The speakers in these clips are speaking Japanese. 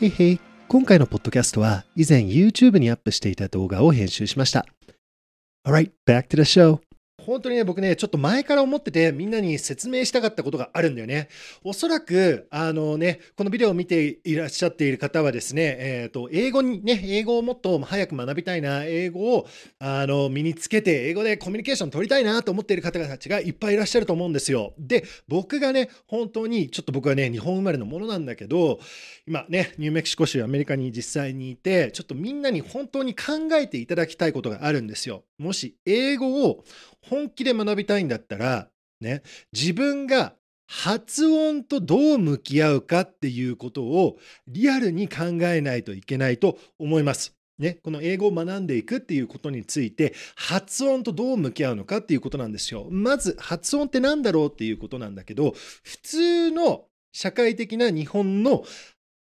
へいへい。今回のポッドキャストは以前 YouTube にアップしていた動画を編集しました。Alright, back to the show. 本当にね、僕ね、ちょっと前から思ってて、みんなに説明したかったことがあるんだよね。おそらく、あのね、このビデオを見ていらっしゃっている方はですね、えっ、と、英語にね、英語をもっと早く学びたいな、英語を、あの、身につけて、英語でコミュニケーション取りたいなと思っている方たちがいっぱいいらっしゃると思うんですよ。で、僕がね、本当に、ちょっと僕はね、日本生まれのものなんだけど、今ね、ニューメキシコ州、アメリカに実際にいて、ちょっとみんなに本当に考えていただきたいことがあるんですよ。もし、英語を本気で学びたいんだったら、ね、自分が発音とどう向き合うかっていうことをリアルに考えないといけないと思います。ね、この英語を学んでいくっていうことについて発音とどう向き合うのかっていうことなんですよ。まず発音って何だろうっていうことなんだけど普通の社会的な日本の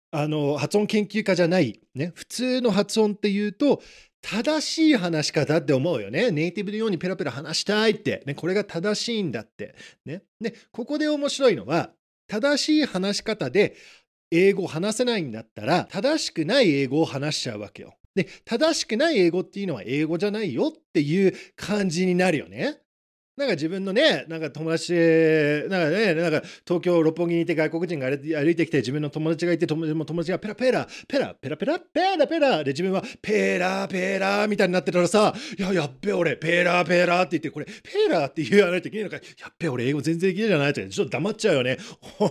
あの発音研究家じゃない、ね、普通の発音っていうと正しい話し方って思うよね。ネイティブのようにペラペラ話したいって。ね、これが正しいんだって。ね。で、ここで面白いのは、正しい話し方で英語を話せないんだったら、正しくない英語を話しちゃうわけよ。で、正しくない英語っていうのは英語じゃないよっていう感じになるよね。なんか自分のね、なんか友達、なんかね、なんか東京六本木にいて外国人が歩いてきて自分の友達がいて友達がペラペラ、ペラペラペラ、ペラペラで自分はペラペラみたいになってたらさ、いや、やっべ俺、ペラペラって言って、これ、ペラって言わないといけないのか、やっべ俺、英語全然できないじゃない？って、ちょっと黙っちゃうよね。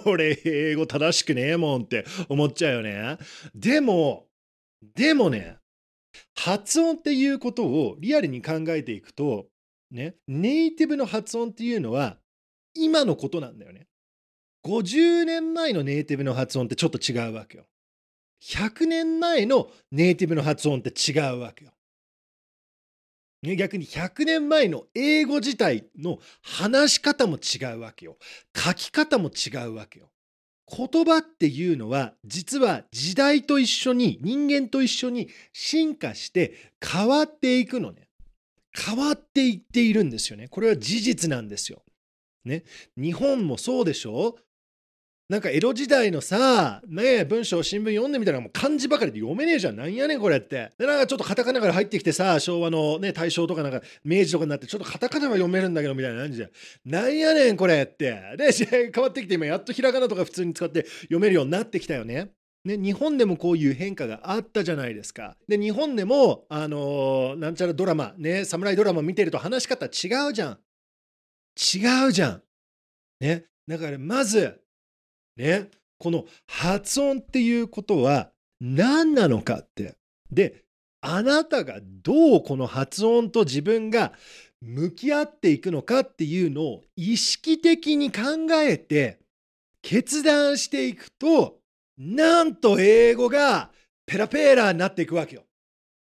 俺、英語正しくねえもんって思っちゃうよね。でも、でもね、発音っていうことをリアルに考えていくと、ね、ネイティブの発音っていうのは今のことなんだよね。50年前のネイティブの発音ってちょっと違うわけよ。100年前のネイティブの発音って違うわけよ。逆に100年前の英語自体の話し方も違うわけよ。書き方も違うわけよ。言葉っていうのは実は時代と一緒に人間と一緒に進化して変わっていくのね。変わっていっているんですよね。これは事実なんですよ。ね。日本もそうでしょ？なんか江戸時代のさ、ね文章、新聞読んでみたらもう漢字ばかりで読めねえじゃん。なんやねんこれって。で、なんかちょっとカタカナから入ってきてさ、昭和のね、大正とかなんか明治とかになって、ちょっとカタカナは読めるんだけどみたいな感じで。なんやねんこれって。で、時代変わってきて今やっとひらがなとか普通に使って読めるようになってきたよね。ね、日本でもこういう変化があったじゃないですか。で、日本でも、あのーなんちゃらドラマ、ね、侍ドラマ見てると話し方違うじゃん。違うじゃん。ね。だからまず、ね、この発音っていうことは何なのかって。で、あなたがどうこの発音と自分が向き合っていくのかっていうのを意識的に考えて決断していくと、なんと英語がペラペラになっていくわけよ。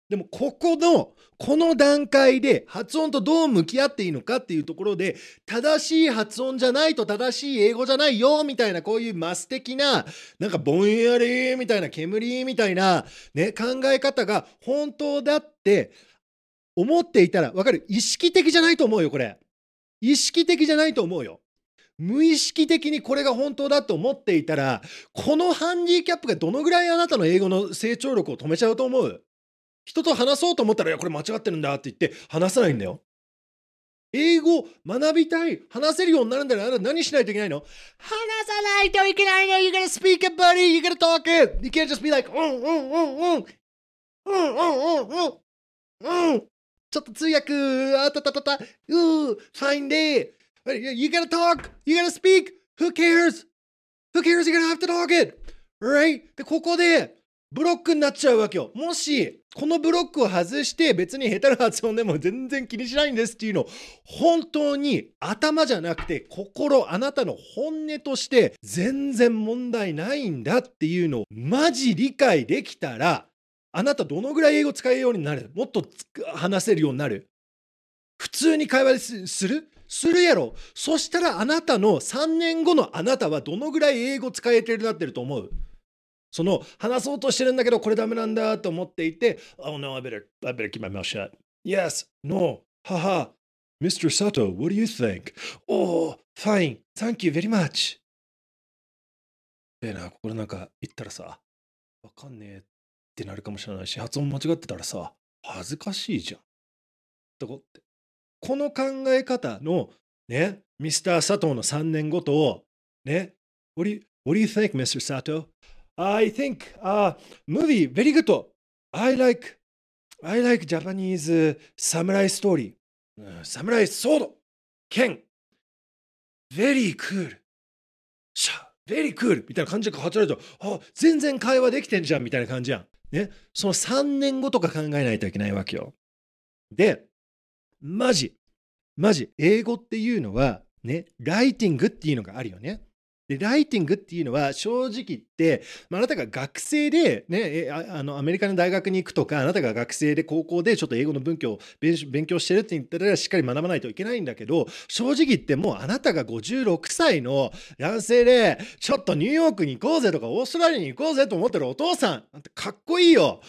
でもここのこの段階で発音とどう向き合っていいのかっていうところで正しい発音じゃないと正しい英語じゃないよみたいなこういうマス的ななんかぼんやりみたいな煙みたいな、ね、考え方が本当だって思っていたらわかる？意識的じゃないと思うよこれ。意識的じゃないと思うよ。無意識的にこれが本当だと思っていたらこのハンディキャップがどのぐらいあなたの英語の成長力を止めちゃうと思う？人と話そうと思ったら、いや、これ間違ってるんだって言って話さないんだよ。英語学びたい、話せるようになるんだら、あなた何しないといけないの？話さないといけないの !You gotta speak it, buddy! You gotta talk it! You can't just be like, うんうんうんうんうんうんうんうんうんちょっと通訳、あたたたた、うー、fine day! You gotta talk! You gotta speak! Who cares? Who cares? You're gonna have to talk it! Right? で、ここで、ブロックになっちゃうわけよ。もし、このブロックを外して別に下手な発音でも全然気にしないんですっていうのを本当に頭じゃなくて心、あなたの本音として全然問題ないんだっていうのをマジ理解できたらあなたどのぐらい英語使えるようになる？もっと話せるようになる？普通に会話する？するやろそしたらあなたの3年後のあなたはどのぐらい英語使えてるなってると思う？その話そうとしてるんだけどこれダメなんだと思っていて Oh no, I better, I better keep my mouth shut. Yes, no, haha. Mr. Sato, what do you think? Oh, fine, thank you very much. でな、これなんか言ったらさ、わかんねえってなるかもしれないし、発音間違ってたらさ、恥ずかしいじゃん。とこって。この考え方のね、ミスター佐藤の3年ごとを、ね、What do you, what do you think, Mr. Sato? I think, uh, movie, very good. I like, I like Japanese samurai story. サムライソード剣 !very cool! しゃ very cool! みたいな感じで語られると、あ、全然会話できてんじゃんみたいな感じやん。ね。その3年後とか考えないといけないわけよ。で、マジ、マジ、英語っていうのは、ね、ライティングっていうのがあるよね。で、ライティングっていうのは正直言って、まあ、あなたが学生で、ね、あのアメリカの大学に行くとか、あなたが学生で高校でちょっと英語の文教を勉強してるって言ったらしっかり学ばないといけないんだけど、正直言ってもうあなたが56歳の男性で、ちょっとニューヨークに行こうぜとか、オーストラリアに行こうぜと思ってるお父さん、なんてかっこいいよ。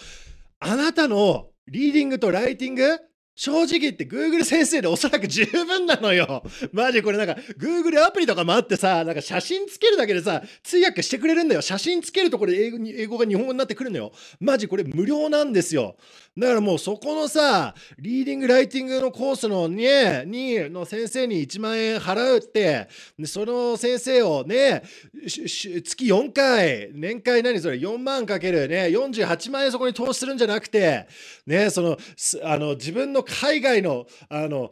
あなたのリーディングとライティング正直言って Google 先生でおそらく十分なのよ。マジこれなんか Google アプリとかもあってさ、なんか写真つけるだけでさ、通訳してくれるんだよ。写真つけるとこれ英語英語が日本語になってくるのよ。マジこれ無料なんですよ。だからもうそこのさ、リーディングライティングのコースのね、に、の先生に1万円払うって、その先生をね、月4回、年会何それ、4万かけるね、48万円そこに投資するんじゃなくて、ね、その、あの、自分の海外の、あの、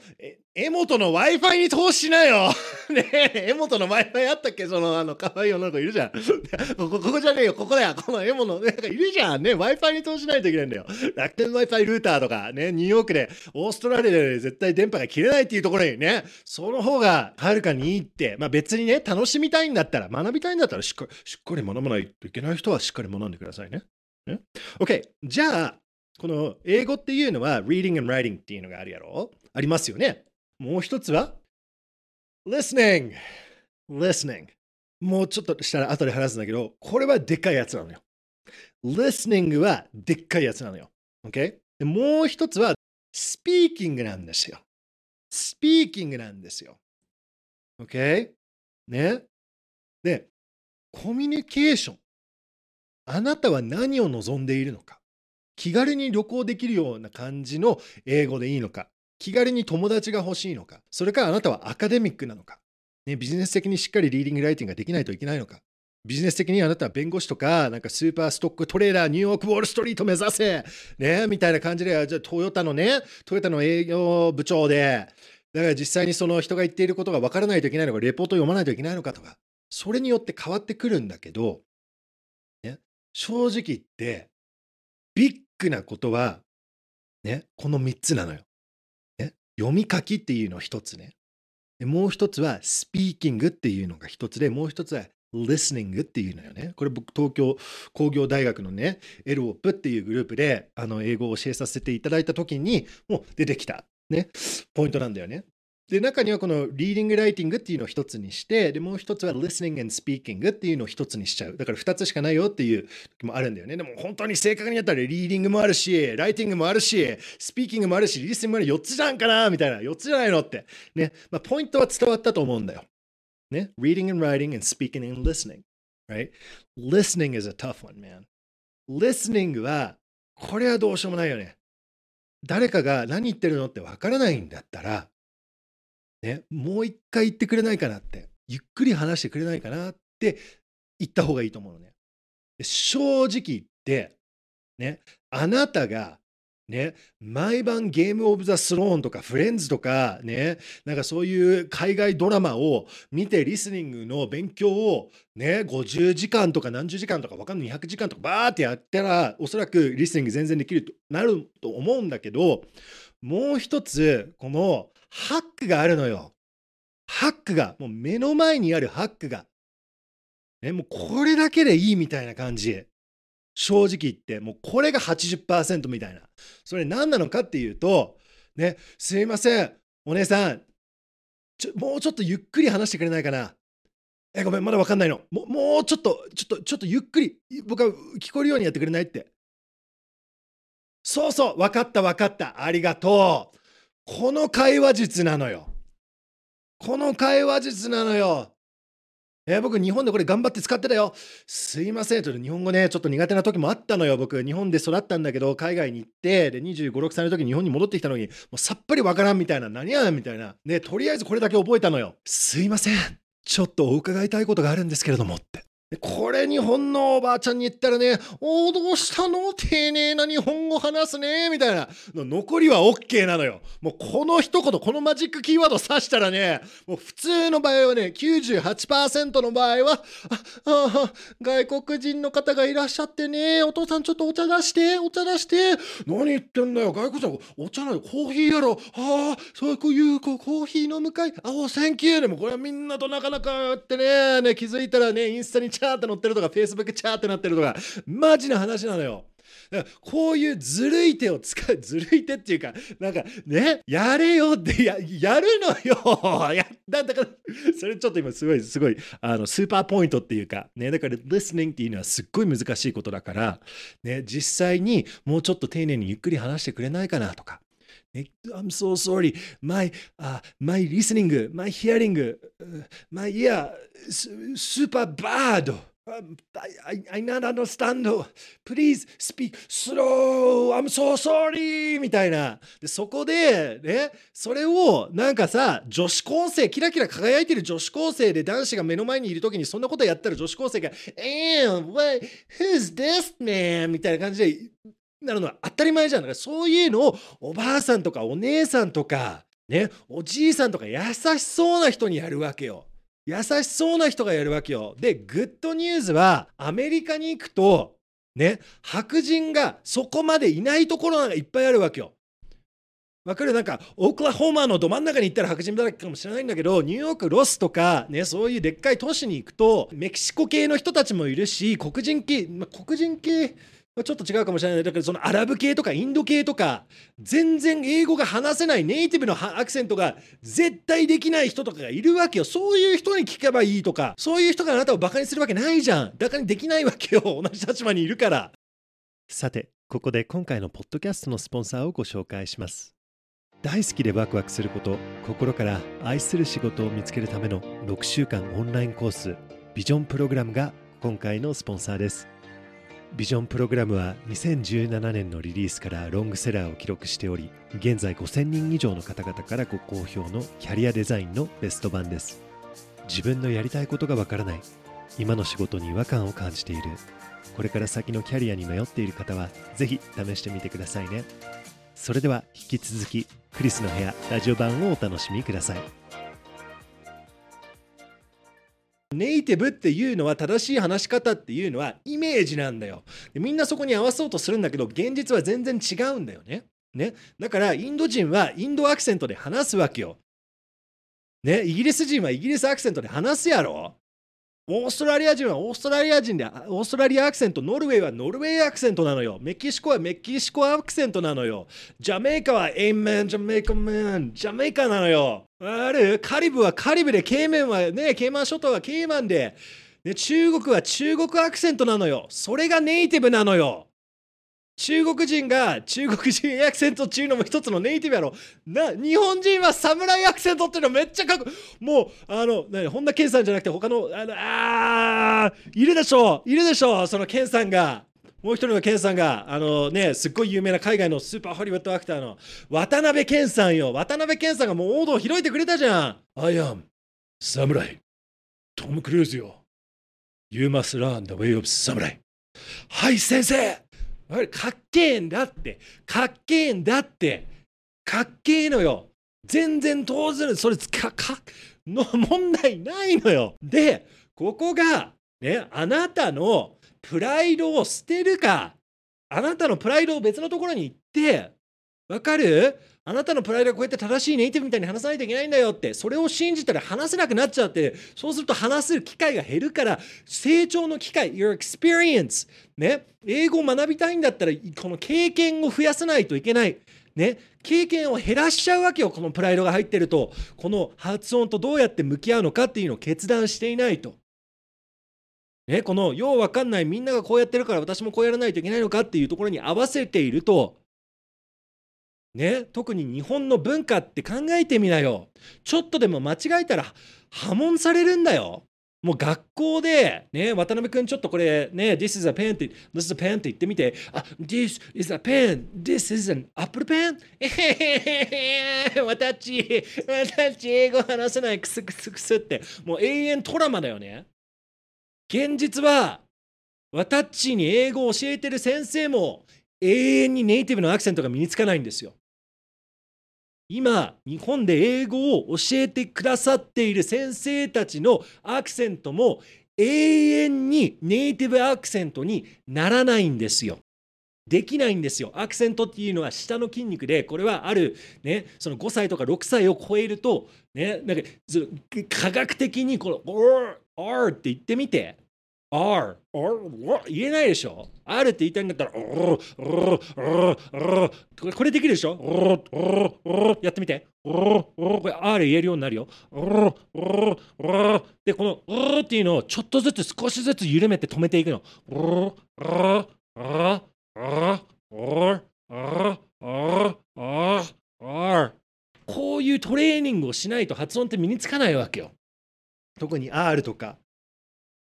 エモトの Wi-Fi に投資しなよ ねえ、エモトの Wi-Fi あったっけ？その、あの、可愛い女の子いるじゃん。ここ、ここじゃねえよ、ここだよ。このエモの、なんかいるじゃん。ね Wi-Fi に投資しないといけないんだよ。楽天 Wi-Fi ルーターとか、ね、ニューヨークで、オーストラリアで絶対電波が切れないっていうところにね、その方がはるかにいいって、まあ別にね、楽しみたいんだったら、学びたいんだったらしっかり、しっかり学ばないといけない人はしっかり学んでくださいね。ね OK。じゃあ、この英語っていうのは reading and writing っていうのがあるやろ？ありますよね。もう一つは listening。listening。もうちょっとしたら後で話すんだけど、これはでっかいやつなのよ。listening はでっかいやつなのよ。OK? でもう一つは speaking なんですよ。speaking なんですよ。OK? ね？で、コミュニケーション。あなたは何を望んでいるのか？気軽に旅行できるような感じの英語でいいのか、気軽に友達が欲しいのか、それからあなたはアカデミックなのか、ね、ビジネス的にしっかりリーディングライティングができないといけないのか、ビジネス的にあなたは弁護士とか、なんかスーパーストックトレーラー、ニューヨークウォールストリート目指せ、ね、みたいな感じで、じゃあトヨタのね、トヨタの営業部長で、だから実際にその人が言っていることが分からないといけないのか、レポート読まないといけないのかとか、それによって変わってくるんだけど、ね、正直言って、ビックなことは、ね、この3つなのよ。ね、読み書きっていうの一つね。でもう一つはスピーキングっていうのが一つで、もう一つは listening っていうのよね。これ僕東京工業大学のね、エルオップっていうグループであの英語を教えさせていただいた時にもう出てきたね、ポイントなんだよね。で、中にはこのリーディングライティングっていうのを一つにして、で、もう一つは listening and speaking っていうのを一つにしちゃう。だから二つしかないよっていう時もあるんだよね。でも本当に正確にやったらリーディングもあるし、ライティングもあるし、スピーキングもあるし、リスニングもある4つじゃんかなみたいな。4つじゃないのって。ね。まあ、ポイントは伝わったと思うんだよ。ね。reading and writing and speaking and listening. Right? Listening is a tough one, man. Listening は、これはどうしようもないよね。誰かが何言ってるのってわからないんだったら、ね、もう一回言ってくれないかなって、ゆっくり話してくれないかなって言った方がいいと思うのね。正直言って、ね、あなたがね、毎晩ゲームオブザスローンとかフレンズとかね、なんかそういう海外ドラマを見てリスニングの勉強をね、50時間とか何十時間とかわかんない200時間とかバーってやったらおそらくリスニング全然できるとなると思うんだけど、もう一つこのハックがあるのよ。ハックが、もう目の前にあるハックが。ね、もうこれだけでいいみたいな感じ。正直言って、もうこれが80%みたいな。それ何なのかっていうと、ね、すいません、お姉さん、ちょもうちょっとゆっくり話してくれないかな。え、ごめん、まだわかんないの。ももうちょっと、ちょっと、ちょっとゆっくり、僕は聞こえるようにやってくれないって。そうそう、わかったわかった。ありがとう。この会話術なのよ。この会話術なのよ。えー僕日本でこれ頑張って使ってたよ。すいません。ちょっと日本語ね、ちょっと苦手な時もあったのよ。僕、日本で育ったんだけど、海外に行って、で、25、6歳の時に日本に戻ってきたのに、もうさっぱりわからんみたいな、何やねんみたいな。ね、とりあえずこれだけ覚えたのよ。すいません。ちょっとお伺いたいことがあるんですけれどもって。これ日本のおばあちゃんに言ったらね、おーどうしたの？丁寧な日本語話すねみたいな。残りは OK なのよ。もうこの一言、このマジックキーワード指したらね、もう普通の場合はね、98%の場合は、ああ外国人の方がいらっしゃってね、お父さんちょっとお茶出して、お茶出して。何言ってんだよ、外国人お茶なのコーヒーやろ。ああ、そういうこうコーヒー飲むかい。あお、 thank you。でもこれはみんなとなかなかやってね、ね、気づいたらね、インスタにチャーって載ってるとか、フェイスブックチャーってなってるとか、マジな話なのよ。だからこういうずるい手を使う、ずるい手っていうか、なんかね、やれよってや、やるのよ やだだから、それちょっと今すごい、すごい、あの、スーパーポイントっていうか、ね、だから、listening っていうのはすっごい難しいことだから、ね、実際にもうちょっと丁寧にゆっくり話してくれないかなとか、I'm so sorry. My, uh, my listening, my hearing, uh, my ear, super bad. Um, I, I, I not understand. Please speak slow. I'm so sorry. みたいな。で、そこで、ね、それを、なんかさ、女子高生、キラキラ輝いてる女子高生で男子が目の前にいるときにそんなことやったら女子高生が、えー、what, who's this man? みたいな感じで、なるのは当たり前じゃん。だからそういうのをおばあさんとかお姉さんとか、ね、おじいさんとか優しそうな人にやるわけよ。優しそうな人がやるわけよ。で、グッドニュースはアメリカに行くと、ね、白人がそこまでいないところがいっぱいあるわけよ。わかる？なんか、オクラホーマーのど真ん中に行ったら白人だらけかもしれないんだけど、ニューヨーク、ロスとか、ね、そういうでっかい都市に行くと、メキシコ系の人たちもいるし、黒人系、まあ、黒人系ちょっと違うかもしれない。だけど、そのアラブ系とかインド系とか、全然英語が話せないネイティブのアクセントが絶対できない人とかがいるわけよ。そういう人に聞けばいいとか、そういう人があなたをバカにするわけないじゃん。だからできないわけよ。同じ立場にいるから。さて、ここで今回のポッドキャストのスポンサーをご紹介します。大好きでワクワクすること、心から愛する仕事を見つけるための6週間オンラインコース、ビジョンプログラムが今回のスポンサーです。ビジョンプログラムは2017年のリリースからロングセラーを記録しており、現在5000人以上の方々からご好評のキャリアデザインのベスト版です。自分のやりたいことがわからない、今の仕事に違和感を感じている、これから先のキャリアに迷っている方は、ぜひ試してみてくださいね。それでは引き続き、クリスの部屋ラジオ版をお楽しみください。ネイティブっていうのは正しい話し方っていうのはイメージなんだよ。でみんなそこに合わそうとするんだけど現実は全然違うんだよね。ね。だからインド人はインドアクセントで話すわけよ。ね。イギリス人はイギリスアクセントで話すやろ。オーストラリア人はオーストラリア人でオーストラリアアクセント、ノルウェーはノルウェーアクセントなのよ。メキシコはメキシコアクセントなのよ。ジャメイカは ey man、Jamaica man、ジャメイカなのよ。あるカリブはカリブで、ケイメンはね、ケイマン諸島はケイマンで、で、中国は中国アクセントなのよ。それがネイティブなのよ。中国人が中国人アクセントっていうのも一つのネイティブやろ。な、日本人は侍アクセントっていうのめっちゃかっこもう、あの、な本田健さんじゃなくて他の、あの、あいるでしょいるでしょその健さんが。もう一人の健さんが、あのね、すっごい有名な海外のスーパーハリウッドアクターの渡辺健さんよ。渡辺健さんがもう王道を広いてくれたじゃん。I am 侍。トム・クルーズよ。You must learn the way of 侍。はい、先生あれかっけえんだって。かっけえんだって。かっけえのよ。全然当然、それか、か、の問題ないのよ。で、ここが、ね、あなたのプライドを捨てるか、あなたのプライドを別のところに行って、わかる？あなたのプライドがこうやって正しいネイティブみたいに話さないといけないんだよって、それを信じたら話せなくなっちゃって、そうすると話す機会が減るから、成長の機会、your experience、ね、英語を学びたいんだったら、この経験を増やさないといけない。ね、経験を減らしちゃうわけよ、このプライドが入ってると。この発音とどうやって向き合うのかっていうのを決断していないと。ね、このようわかんないみんながこうやってるから私もこうやらないといけないのかっていうところに合わせていると、ね、特に日本の文化って考えてみなよ。ちょっとでも間違えたら破門されるんだよ。もう学校で、ね、渡辺君ちょっとこれ、ね、This is a pen って、This is a pen って言ってみて、あ、This is a pen, This is an apple pen? えへへへ私、私、英語話せない、クスクスクスって、もう永遠トラマだよね。現実は、私に英語を教えてる先生も永遠にネイティブのアクセントが身につかないんですよ。今、日本で英語を教えてくださっている先生たちのアクセントも永遠にネイティブアクセントにならないんですよ。できないんですよ。アクセントっていうのは下の筋肉で、これはある、ね、その5歳とか6歳を超えると、ね、なんか科学的にこの、R って言ってみて、R、R、言えないでしょ ?R って言いたいんだったら、これできるでしょ？やってみて。これ R 言えるようになるよ。で、この R っていうのをちょっとずつ少しずつ緩めて止めていくの。こういうトレーニングをしないと発音って身につかないわけよ。特に R とか。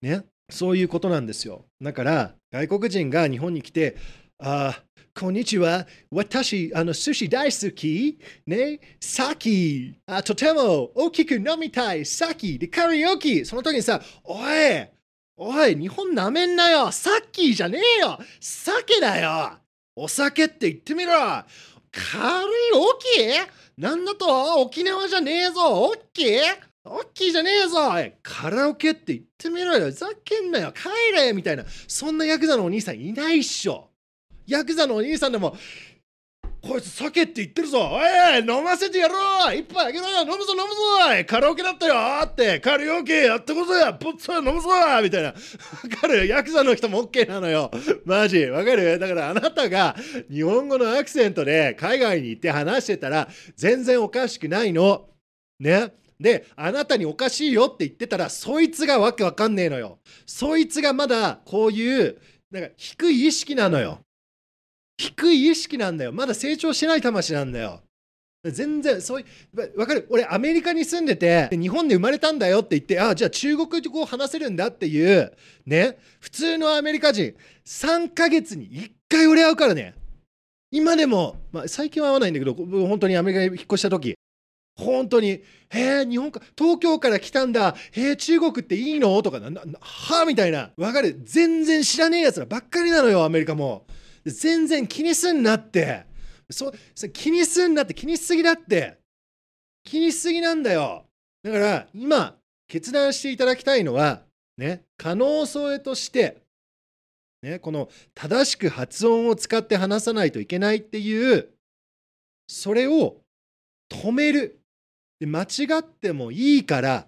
ね。そういうことなんですよ。だから、外国人が日本に来て、あこんにちは。私、あの、寿司大好き？ね？さき。あ、とても大きく飲みたい。さき。で、カラオケ。その時にさ、おい、おい、日本なめんなよ。さっきじゃねえよ。酒だよ。お酒って言ってみろ。カラオケ？なんだと？沖縄じゃねえぞ。オッケー？オッキーじゃねえぞカラオケって言ってみろよ。ざけんなよ。帰れみたいな。そんなヤクザのお兄さんいないっしょ。ヤクザのお兄さんでもこいつ酒って言ってるぞ。おい飲ませてやろう。一杯あげろよ。飲むぞ飲むぞカラオケだったよ。ってカラオケやってこそやポッツ飲むぞみたいな。わかる？ヤクザの人も OK なのよ。マジ？わかる？だからあなたが日本語のアクセントで海外に行って話してたら全然おかしくないの。ね？で、あなたにおかしいよって言ってたら、そいつがわけわかんねえのよ。そいつがまだこういう、なんか低い意識なのよ。低い意識なんだよ。まだ成長してない魂なんだよ。全然、そういう、わかる？俺、アメリカに住んでて、日本で生まれたんだよって言って、ああ、じゃあ中国語を話せるんだっていう、ね、普通のアメリカ人、3ヶ月に1回俺会うからね。今でも、まあ、最近は会わないんだけど、本当にアメリカに引っ越した時、本当に、へえ、日本か、東京から来たんだ、へえ、中国っていいの？とかな、なはあみたいな。わかる？全然知らねえ奴らばっかりなのよ、アメリカも。全然気にすんなって。そそ気にすんなって、気にしすぎだって。気にしすぎなんだよ。だから、今、決断していただきたいのは、ね、可能性として、ね、この正しく発音を使って話さないといけないっていう、それを止める。で間違ってもいいから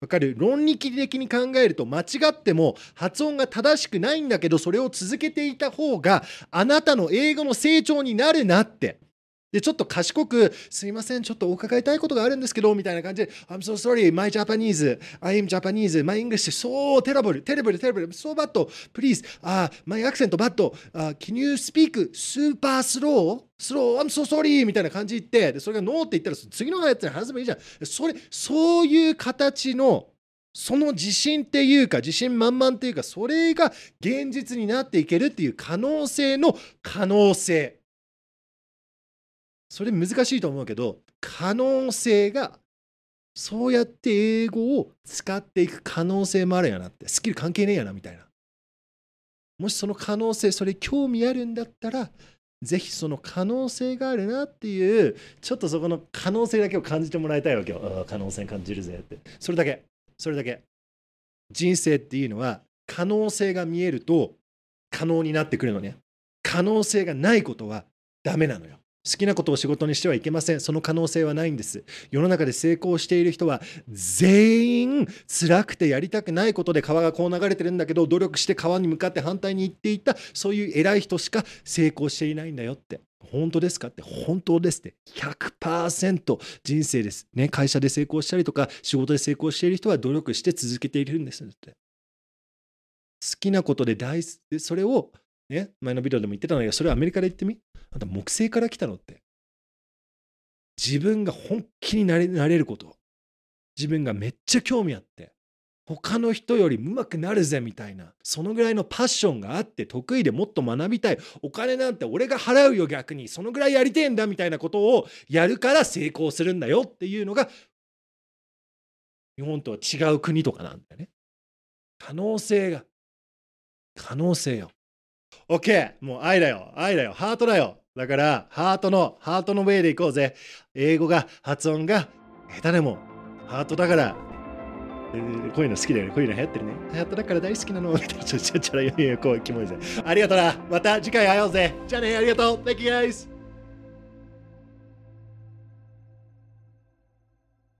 わかる？論理的に考えると間違っても発音が正しくないんだけどそれを続けていた方があなたの英語の成長になるなって。で、ちょっと賢く、すいません、ちょっとお伺いたいことがあるんですけど、みたいな感じで、I'm so sorry, my Japanese, I am Japanese, my English is so terrible, terrible, terrible, so bad, please, uh, my accent bad, uh, can you speak super slow? slow, I'm so sorry, みたいな感じ言って、でそれがノーって言ったら、次のやつに話せばいいじゃん。それ、そういう形の、その自信っていうか、自信満々っていうか、それが現実になっていけるっていう可能性の可能性。それ難しいと思うけど可能性がそうやって英語を使っていく可能性もあるやなってスキル関係ねえやなみたいな。もしその可能性それ興味あるんだったらぜひその可能性があるなっていうちょっとそこの可能性だけを感じてもらいたいわけよ。可能性感じるぜって。それだけ。それだけ。人生っていうのは可能性が見えると可能になってくるのね。可能性がないことはダメなのよ。好きなことを仕事にしてはいけません。その可能性はないんです。世の中で成功している人は全員辛くてやりたくないことで川がこう流れてるんだけど努力して川に向かって反対に行っていたそういう偉い人しか成功していないんだよって。本当ですかって本当ですって100%人生です。ね、会社で成功したりとか仕事で成功している人は努力して続けているんですって。好きなことで大それをね、前のビデオでも言ってたんだけど、それはアメリカで言ってみあんた木星から来たのって。自分が本気になれなれること。自分がめっちゃ興味あって。他の人より上手くなるぜみたいなそのぐらいのパッションがあって得意でもっと学びたいお金なんて俺が払うよ逆にそのぐらいやりてえんだみたいなことをやるから成功するんだよっていうのが日本とは違う国とかなんだよね可能性が可能性よ OK もう愛だよ愛だよハートだよだからハートのハートのウェイでいこうぜ英語が発音が下手でもハートだからこういうの好きだよね。こういうの流行ってるね。流行っただから大好きなの。ちょちょちょちょ、いやいや、こう、キモいぜ。ありがとうな。また次回会おうぜ。じゃあね、ありがとう。Thank you guys.